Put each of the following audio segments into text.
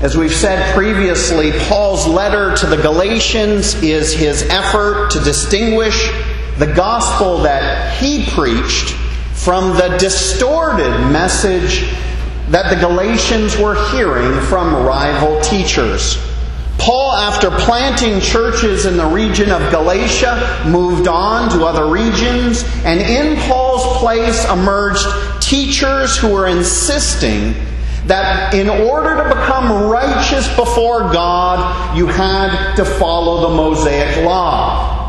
As we've said previously, Paul's letter to the Galatians is his effort to distinguish the gospel that he preached from the distorted message that the Galatians were hearing from rival teachers. Paul, after planting churches in the region of Galatia, moved on to other regions, and in Paul's place emerged teachers who were insisting that in order to become righteous before God, you had to follow the Mosaic Law.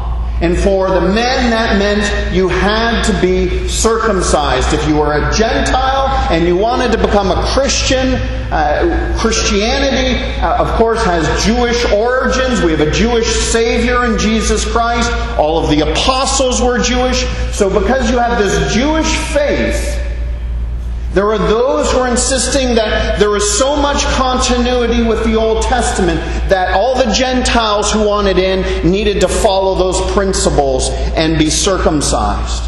And for the men, that meant you had to be circumcised. If you were a Gentile and you wanted to become a Christian, uh, Christianity, uh, of course, has Jewish origins. We have a Jewish Savior in Jesus Christ. All of the apostles were Jewish. So, because you have this Jewish faith, there are those who are insisting that there is so much continuity with the Old Testament that all the Gentiles who wanted in needed to follow those principles and be circumcised.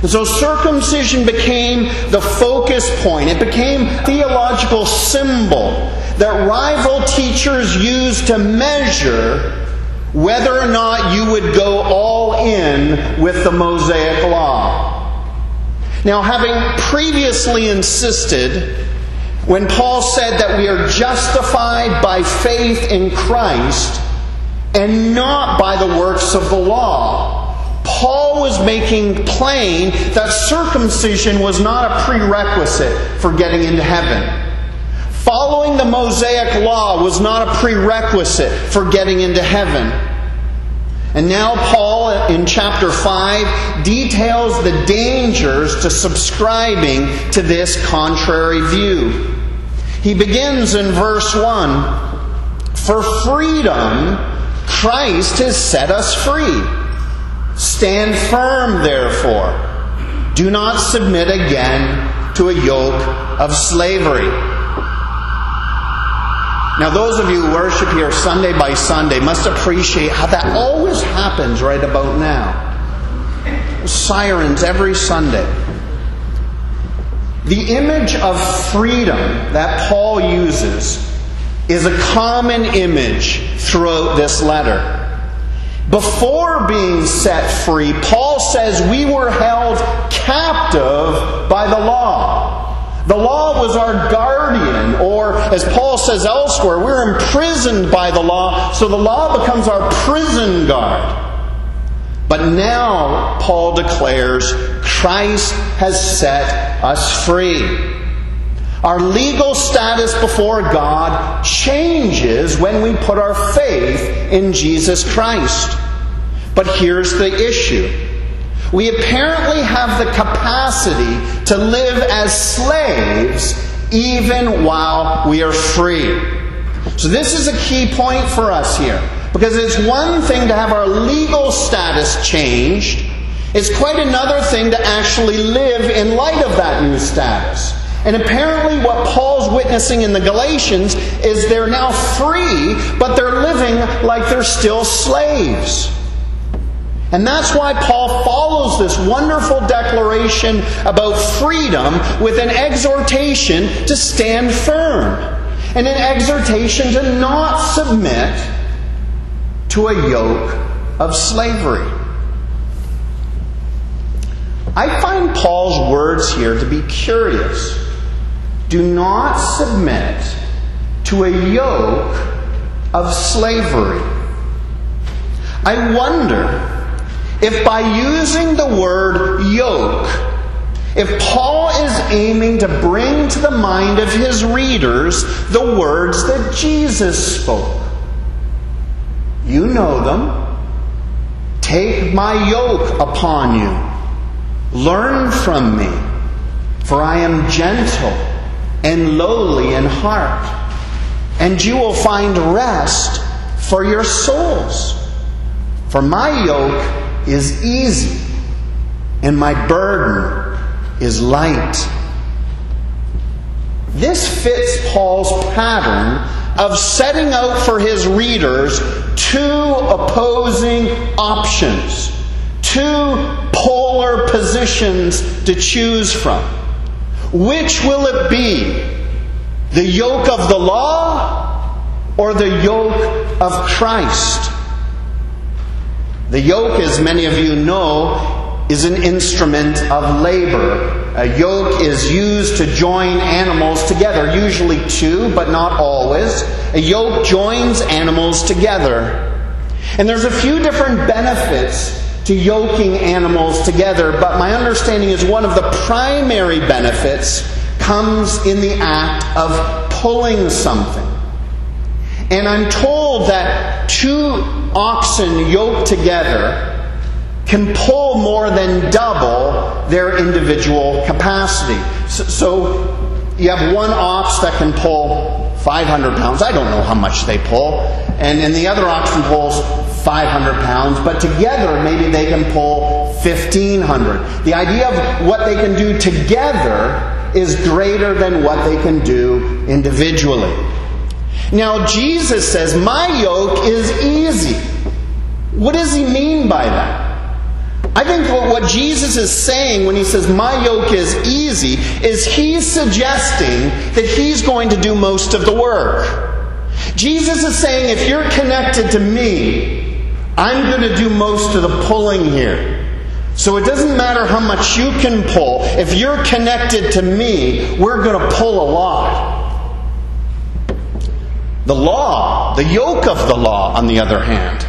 And so circumcision became the focus point. It became a theological symbol that rival teachers used to measure whether or not you would go all in with the Mosaic Law. Now, having previously insisted, when Paul said that we are justified by faith in Christ and not by the works of the law, Paul was making plain that circumcision was not a prerequisite for getting into heaven. Following the Mosaic law was not a prerequisite for getting into heaven. And now, Paul, in chapter 5, details the dangers to subscribing to this contrary view. He begins in verse 1 For freedom, Christ has set us free. Stand firm, therefore. Do not submit again to a yoke of slavery. Now, those of you who worship here Sunday by Sunday must appreciate how that always happens right about now. Sirens every Sunday. The image of freedom that Paul uses is a common image throughout this letter. Before being set free, Paul says we were held captive by the law. The law was our guardian, or as Paul says elsewhere, we're imprisoned by the law, so the law becomes our prison guard. But now, Paul declares, Christ has set us free. Our legal status before God changes when we put our faith in Jesus Christ. But here's the issue we apparently have the capacity to live as slaves even while we are free. So, this is a key point for us here. Because it's one thing to have our legal status changed, it's quite another thing to actually live in light of that new status. And apparently, what Paul's witnessing in the Galatians is they're now free, but they're living like they're still slaves. And that's why Paul follows this wonderful declaration about freedom with an exhortation to stand firm and an exhortation to not submit to a yoke of slavery. I find Paul's words here to be curious. Do not submit to a yoke of slavery. I wonder if by using the word yoke, if Paul is aiming to bring to the mind of his readers the words that Jesus spoke, you know them. Take my yoke upon you. Learn from me, for I am gentle and lowly in heart, and you will find rest for your souls. For my yoke is easy, and my burden is light. This fits Paul's pattern of setting out for his readers two opposing options, two polar positions to choose from. Which will it be? The yoke of the law or the yoke of Christ? The yoke, as many of you know, is an instrument of labor. A yoke is used to join animals together, usually two, but not always. A yoke joins animals together. And there's a few different benefits to yoking animals together, but my understanding is one of the primary benefits comes in the act of pulling something. And I'm told that two oxen yoked together can pull more than double their individual capacity. So, so, you have one ox that can pull 500 pounds. I don't know how much they pull. And then the other oxen pulls 500 pounds, but together maybe they can pull 1500. The idea of what they can do together is greater than what they can do individually. Now, Jesus says, My yoke is easy. What does he mean by that? I think what Jesus is saying when he says, My yoke is easy, is he's suggesting that he's going to do most of the work. Jesus is saying, If you're connected to me, I'm going to do most of the pulling here. So it doesn't matter how much you can pull. If you're connected to me, we're going to pull a lot. The law, the yoke of the law, on the other hand,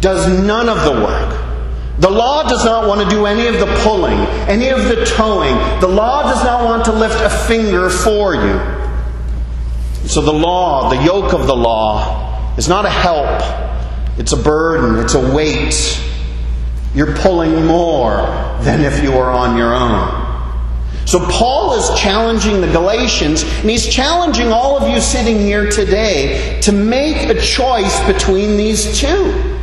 does none of the work. The law does not want to do any of the pulling, any of the towing. The law does not want to lift a finger for you. So the law, the yoke of the law, is not a help, it's a burden, it's a weight. You're pulling more than if you were on your own. So Paul is challenging the Galatians, and he's challenging all of you sitting here today to make a choice between these two.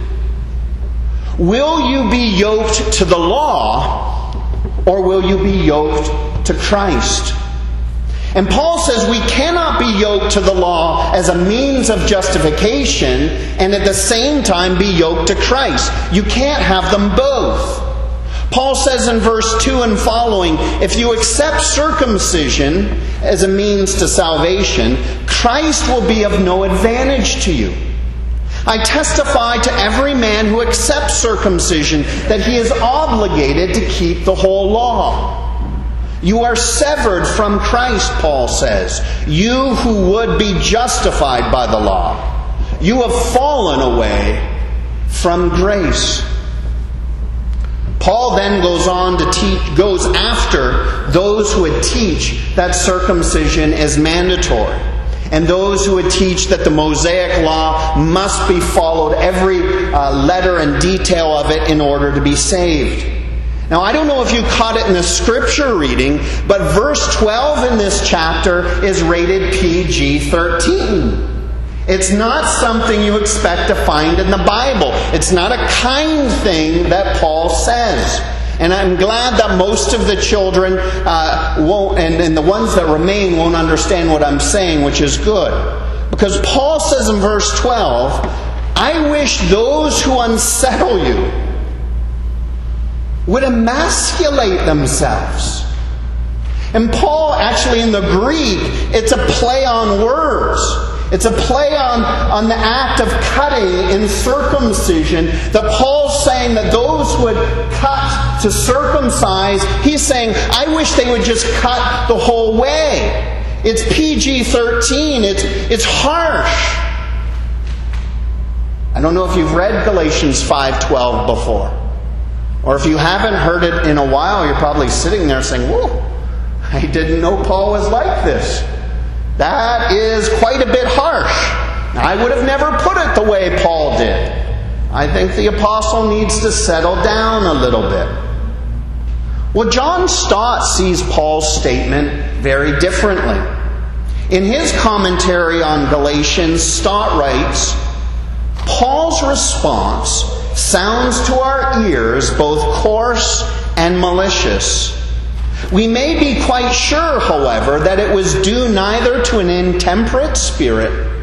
Will you be yoked to the law, or will you be yoked to Christ? And Paul says we cannot be yoked to the law as a means of justification and at the same time be yoked to Christ. You can't have them both. Paul says in verse 2 and following if you accept circumcision as a means to salvation, Christ will be of no advantage to you. I testify to every man who accepts circumcision that he is obligated to keep the whole law. You are severed from Christ, Paul says. You who would be justified by the law. You have fallen away from grace. Paul then goes on to teach, goes after those who would teach that circumcision is mandatory, and those who would teach that the Mosaic law must be followed, every uh, letter and detail of it, in order to be saved. Now, I don't know if you caught it in the scripture reading, but verse 12 in this chapter is rated PG 13. It's not something you expect to find in the Bible. It's not a kind thing that Paul says. And I'm glad that most of the children uh, won't, and, and the ones that remain won't understand what I'm saying, which is good. Because Paul says in verse 12, I wish those who unsettle you, would emasculate themselves. And Paul, actually, in the Greek, it's a play on words. It's a play on, on the act of cutting in circumcision. That Paul's saying that those who would cut to circumcise, he's saying, I wish they would just cut the whole way. It's PG 13, it's, it's harsh. I don't know if you've read Galatians 5:12 before. Or if you haven't heard it in a while, you're probably sitting there saying, Whoa, I didn't know Paul was like this. That is quite a bit harsh. I would have never put it the way Paul did. I think the apostle needs to settle down a little bit. Well, John Stott sees Paul's statement very differently. In his commentary on Galatians, Stott writes Paul's response sounds to our ears both coarse and malicious. We may be quite sure, however, that it was due neither to an intemperate spirit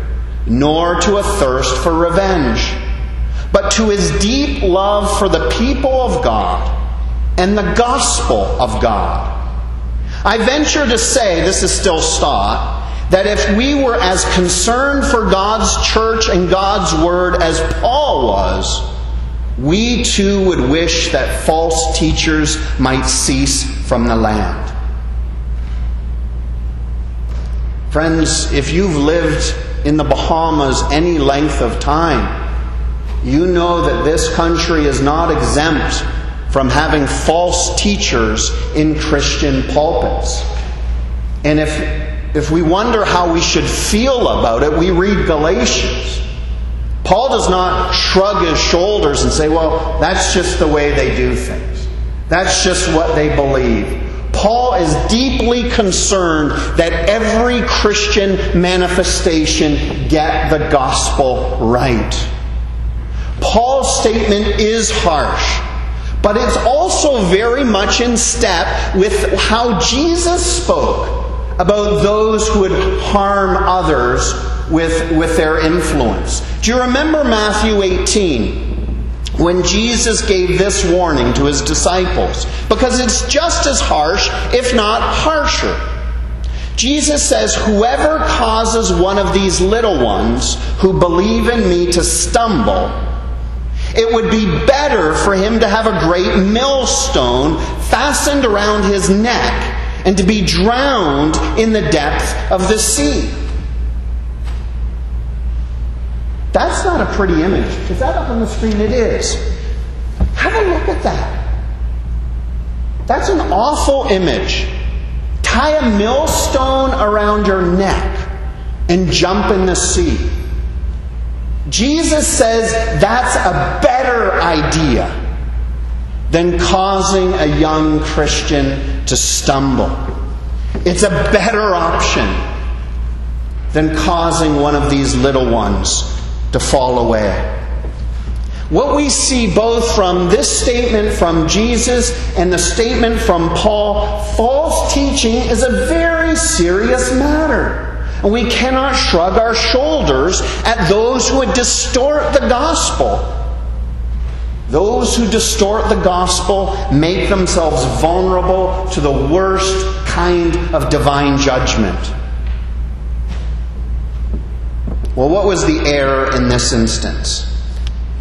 nor to a thirst for revenge, but to his deep love for the people of God and the gospel of God. I venture to say, this is still Stott, that if we were as concerned for God's church and God's word as Paul was, we too would wish that false teachers might cease from the land. Friends, if you've lived in the Bahamas any length of time, you know that this country is not exempt from having false teachers in Christian pulpits. And if, if we wonder how we should feel about it, we read Galatians. Paul does not shrug his shoulders and say, well, that's just the way they do things. That's just what they believe. Paul is deeply concerned that every Christian manifestation get the gospel right. Paul's statement is harsh, but it's also very much in step with how Jesus spoke about those who would harm others with, with their influence. Do you remember Matthew 18? When Jesus gave this warning to his disciples, because it's just as harsh, if not harsher. Jesus says, Whoever causes one of these little ones who believe in me to stumble, it would be better for him to have a great millstone fastened around his neck and to be drowned in the depth of the sea. That's not a pretty image. Is that up on the screen? It is. Have a look at that. That's an awful image. Tie a millstone around your neck and jump in the sea. Jesus says that's a better idea than causing a young Christian to stumble. It's a better option than causing one of these little ones to fall away. What we see both from this statement from Jesus and the statement from Paul, false teaching is a very serious matter. And we cannot shrug our shoulders at those who would distort the gospel those who distort the gospel make themselves vulnerable to the worst kind of divine judgment. Well, what was the error in this instance?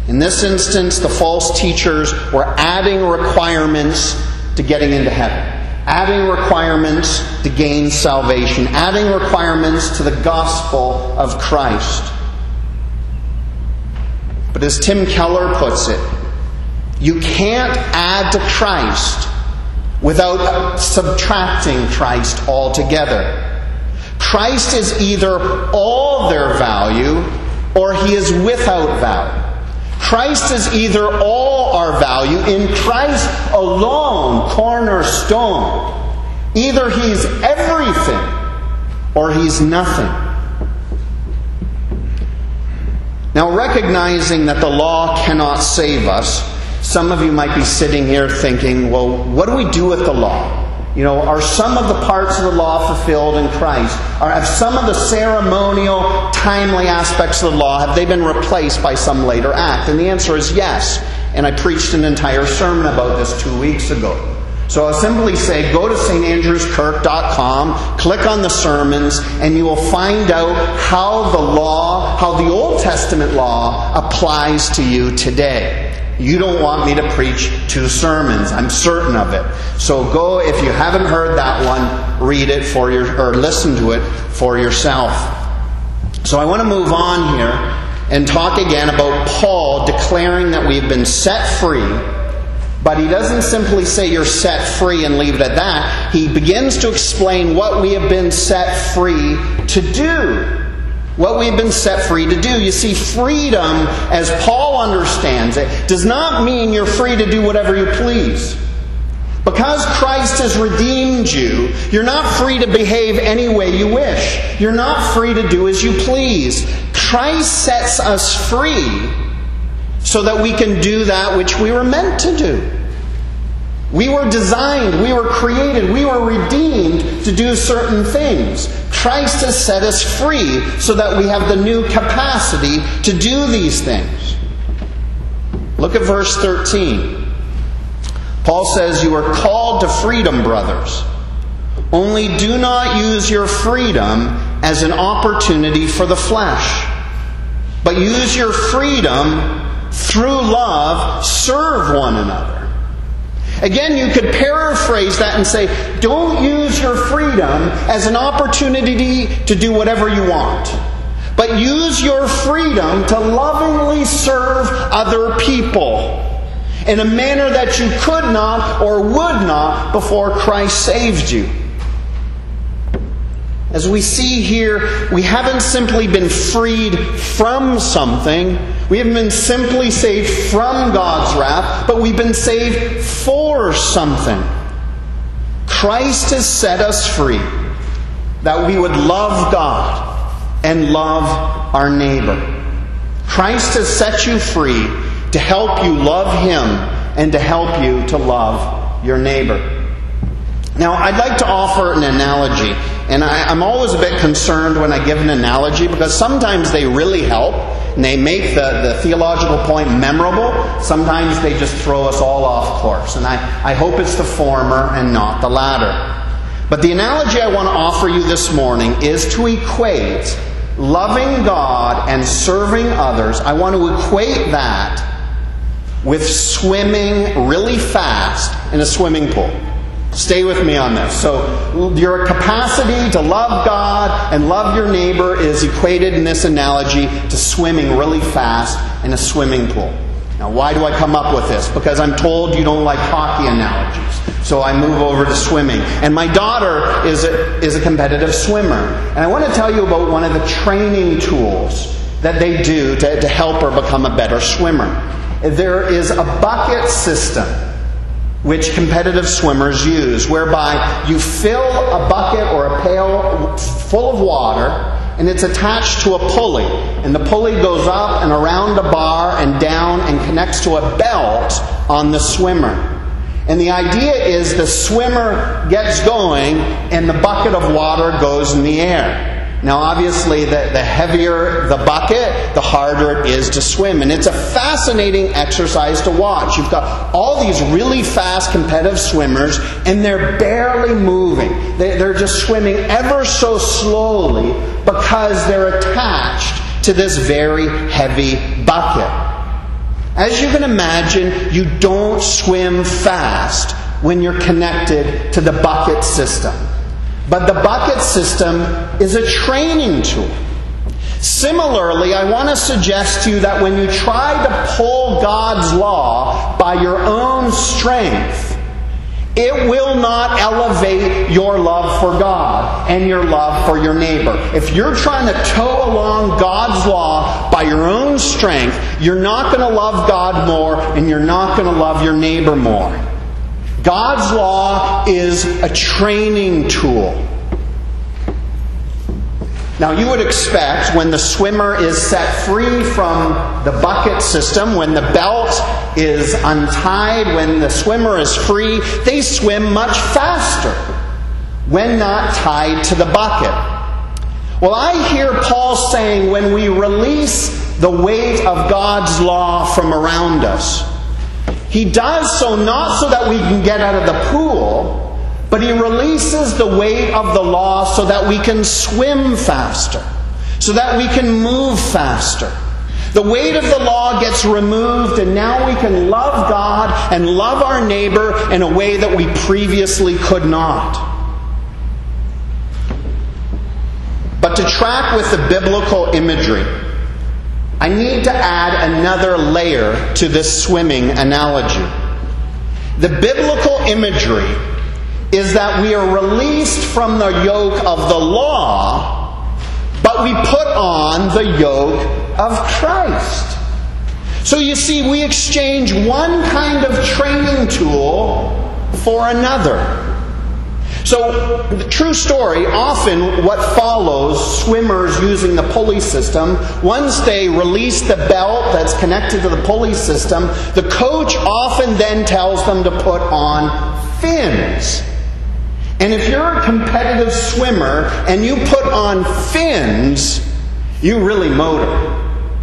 In this instance, the false teachers were adding requirements to getting into heaven, adding requirements to gain salvation, adding requirements to the gospel of Christ. But as Tim Keller puts it, you can't add to Christ without subtracting Christ altogether. Christ is either all their value or he is without value. Christ is either all our value in Christ alone, cornerstone. Either he's everything or he's nothing. Now, recognizing that the law cannot save us, some of you might be sitting here thinking, well, what do we do with the law? You know, are some of the parts of the law fulfilled in Christ? Are have some of the ceremonial, timely aspects of the law have they been replaced by some later act? And the answer is yes. And I preached an entire sermon about this two weeks ago. So I'll simply say go to standrewskirk.com, click on the sermons, and you will find out how the law, how the Old Testament law applies to you today. You don't want me to preach two sermons. I'm certain of it. So go, if you haven't heard that one, read it for your, or listen to it for yourself. So I want to move on here and talk again about Paul declaring that we've been set free. But he doesn't simply say you're set free and leave it at that. He begins to explain what we have been set free to do what we've been set free to do. You see, freedom, as Paul understands it, does not mean you're free to do whatever you please. Because Christ has redeemed you, you're not free to behave any way you wish. You're not free to do as you please. Christ sets us free so that we can do that which we were meant to do. We were designed, we were created, we were redeemed to do certain things. Christ has set us free so that we have the new capacity to do these things. Look at verse 13. Paul says, You are called to freedom, brothers. Only do not use your freedom as an opportunity for the flesh. But use your freedom through love, serve one another. Again, you could paraphrase that and say, don't use your freedom as an opportunity to do whatever you want. But use your freedom to lovingly serve other people in a manner that you could not or would not before Christ saved you. As we see here, we haven't simply been freed from something. We haven't been simply saved from God's wrath, but we've been saved for something. Christ has set us free that we would love God and love our neighbor. Christ has set you free to help you love Him and to help you to love your neighbor. Now, I'd like to offer an analogy and I, am always a bit concerned when I give an analogy because sometimes they really help and they make the, the theological point memorable. Sometimes they just throw us all off course. And I, I hope it's the former and not the latter. But the analogy I want to offer you this morning is to equate loving God and serving others. I want to equate that with swimming really fast in a swimming pool. Stay with me on this. So, your capacity to love God and love your neighbor is equated in this analogy to swimming really fast in a swimming pool. Now, why do I come up with this? Because I'm told you don't like hockey analogies. So I move over to swimming. And my daughter is a, is a competitive swimmer. And I want to tell you about one of the training tools that they do to, to help her become a better swimmer. There is a bucket system which competitive swimmers use, whereby you fill a bucket or a pail full of water and it's attached to a pulley. And the pulley goes up and around a bar and down and connects to a belt on the swimmer. And the idea is the swimmer gets going and the bucket of water goes in the air. Now, obviously, the, the heavier the bucket, the harder it is to swim. And it's a fascinating exercise to watch. You've got all these really fast competitive swimmers, and they're barely moving. They, they're just swimming ever so slowly because they're attached to this very heavy bucket. As you can imagine, you don't swim fast when you're connected to the bucket system. But the bucket system is a training tool. Similarly, I want to suggest to you that when you try to pull God's law by your own strength, it will not elevate your love for God and your love for your neighbor. If you're trying to tow along God's law by your own strength, you're not going to love God more and you're not going to love your neighbor more. God's law is a training tool. Now, you would expect when the swimmer is set free from the bucket system, when the belt is untied, when the swimmer is free, they swim much faster when not tied to the bucket. Well, I hear Paul saying when we release the weight of God's law from around us, he does so not so that we can get out of the pool, but he releases the weight of the law so that we can swim faster, so that we can move faster. The weight of the law gets removed, and now we can love God and love our neighbor in a way that we previously could not. But to track with the biblical imagery, I need to add another layer to this swimming analogy. The biblical imagery is that we are released from the yoke of the law, but we put on the yoke of Christ. So you see, we exchange one kind of training tool for another. So, the true story, often what follows swimmers using the pulley system, once they release the belt that's connected to the pulley system, the coach often then tells them to put on fins. And if you're a competitive swimmer and you put on fins, you really motor.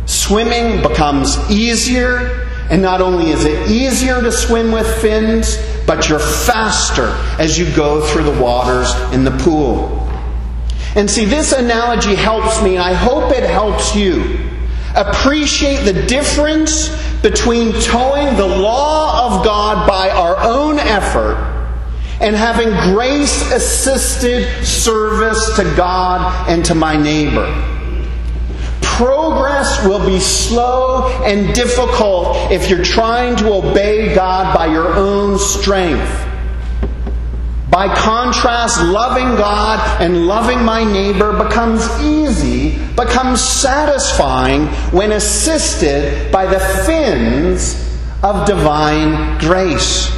Swimming becomes easier, and not only is it easier to swim with fins, but you're faster as you go through the waters in the pool. And see, this analogy helps me. And I hope it helps you appreciate the difference between towing the law of God by our own effort and having grace assisted service to God and to my neighbor. Progress will be slow and difficult if you're trying to obey God by your own strength. By contrast, loving God and loving my neighbor becomes easy, becomes satisfying when assisted by the fins of divine grace.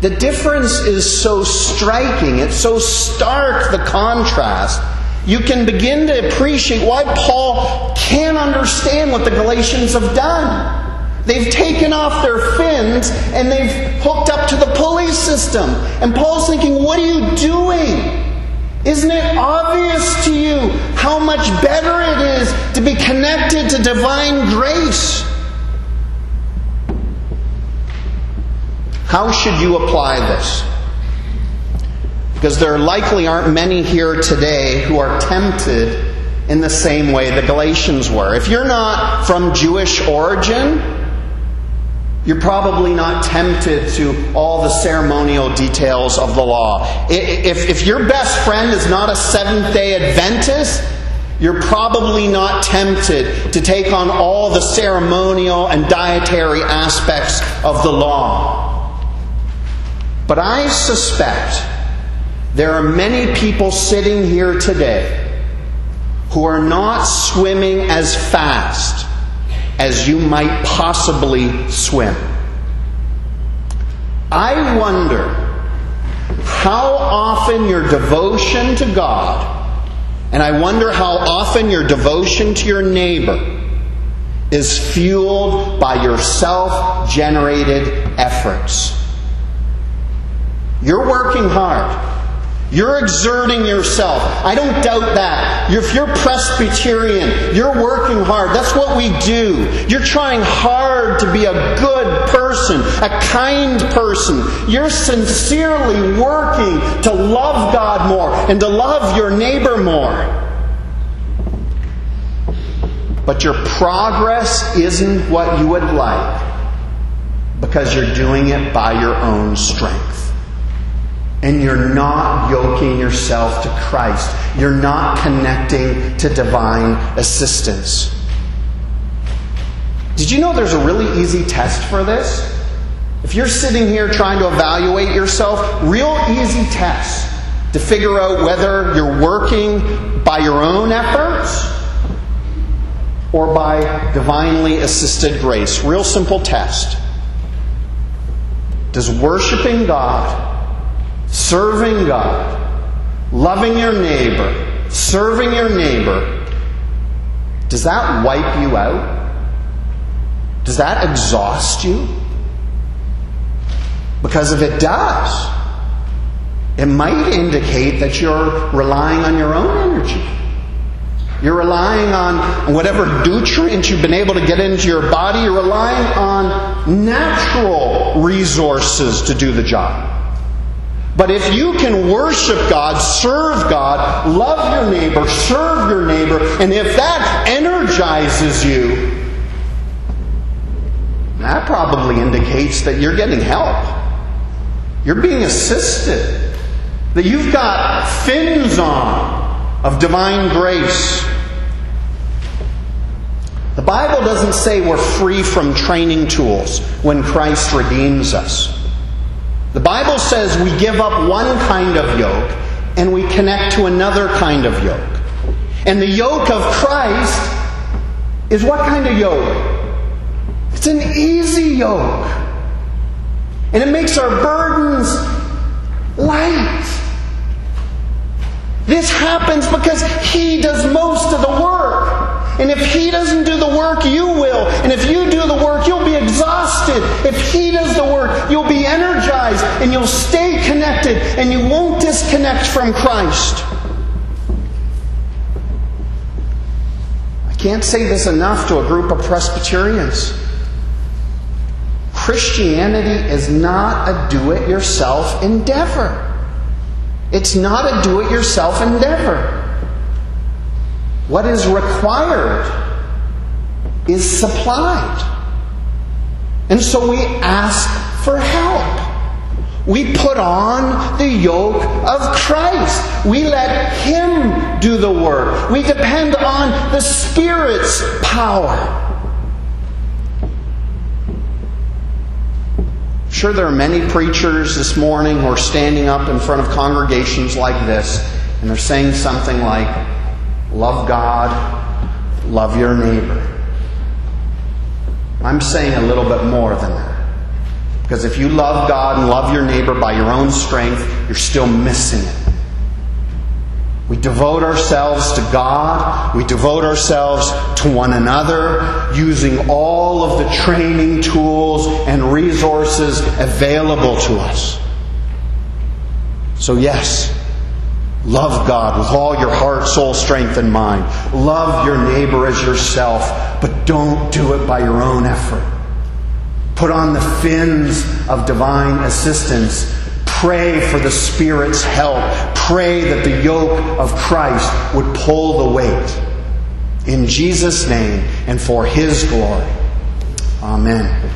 The difference is so striking, it's so stark, the contrast. You can begin to appreciate why Paul can't understand what the Galatians have done. They've taken off their fins and they've hooked up to the pulley system. And Paul's thinking, what are you doing? Isn't it obvious to you how much better it is to be connected to divine grace? How should you apply this? Because there likely aren't many here today who are tempted in the same way the Galatians were. If you're not from Jewish origin, you're probably not tempted to all the ceremonial details of the law. If, if your best friend is not a Seventh day Adventist, you're probably not tempted to take on all the ceremonial and dietary aspects of the law. But I suspect there are many people sitting here today who are not swimming as fast as you might possibly swim. I wonder how often your devotion to God, and I wonder how often your devotion to your neighbor, is fueled by your self generated efforts. You're working hard. You're exerting yourself. I don't doubt that. If you're Presbyterian, you're working hard. That's what we do. You're trying hard to be a good person, a kind person. You're sincerely working to love God more and to love your neighbor more. But your progress isn't what you would like because you're doing it by your own strength and you're not yoking yourself to Christ. You're not connecting to divine assistance. Did you know there's a really easy test for this? If you're sitting here trying to evaluate yourself, real easy test to figure out whether you're working by your own efforts or by divinely assisted grace. Real simple test. Does worshiping God serving God, loving your neighbor, serving your neighbor, does that wipe you out? Does that exhaust you? Because if it does, it might indicate that you're relying on your own energy. You're relying on whatever nutrients you've been able to get into your body. You're relying on natural resources to do the job. But if you can worship God, serve God, love your neighbor, serve your neighbor, and if that energizes you, that probably indicates that you're getting help. You're being assisted. That you've got fins on of divine grace. The Bible doesn't say we're free from training tools when Christ redeems us. The Bible says we give up one kind of yoke and we connect to another kind of yoke. And the yoke of Christ is what kind of yoke? It's an easy yoke. And it makes our burdens light. This happens because He does most of the work. And if He doesn't do the work, you will. And if you do the work, you'll be exhausted. If He does the work, you'll be energized and you'll stay connected and you won't disconnect from Christ. I can't say this enough to a group of Presbyterians. Christianity is not a do it yourself endeavor. It's not a do it yourself endeavor. What is required is supplied. And so we ask for help. We put on the yoke of Christ. We let Him do the work. We depend on the Spirit's power. I'm Sure, there are many preachers this morning who are standing up in front of congregations like this, and they're saying something like, Love God, love your neighbor. I'm saying a little bit more than that. Because if you love God and love your neighbor by your own strength, you're still missing it. We devote ourselves to God. We devote ourselves to one another using all of the training tools and resources available to us. So, yes, love God with all your heart, soul, strength, and mind. Love your neighbor as yourself, but don't do it by your own effort. Put on the fins of divine assistance Pray for the Spirit's help. Pray that the yoke of Christ would pull the weight. In Jesus' name and for His glory. Amen.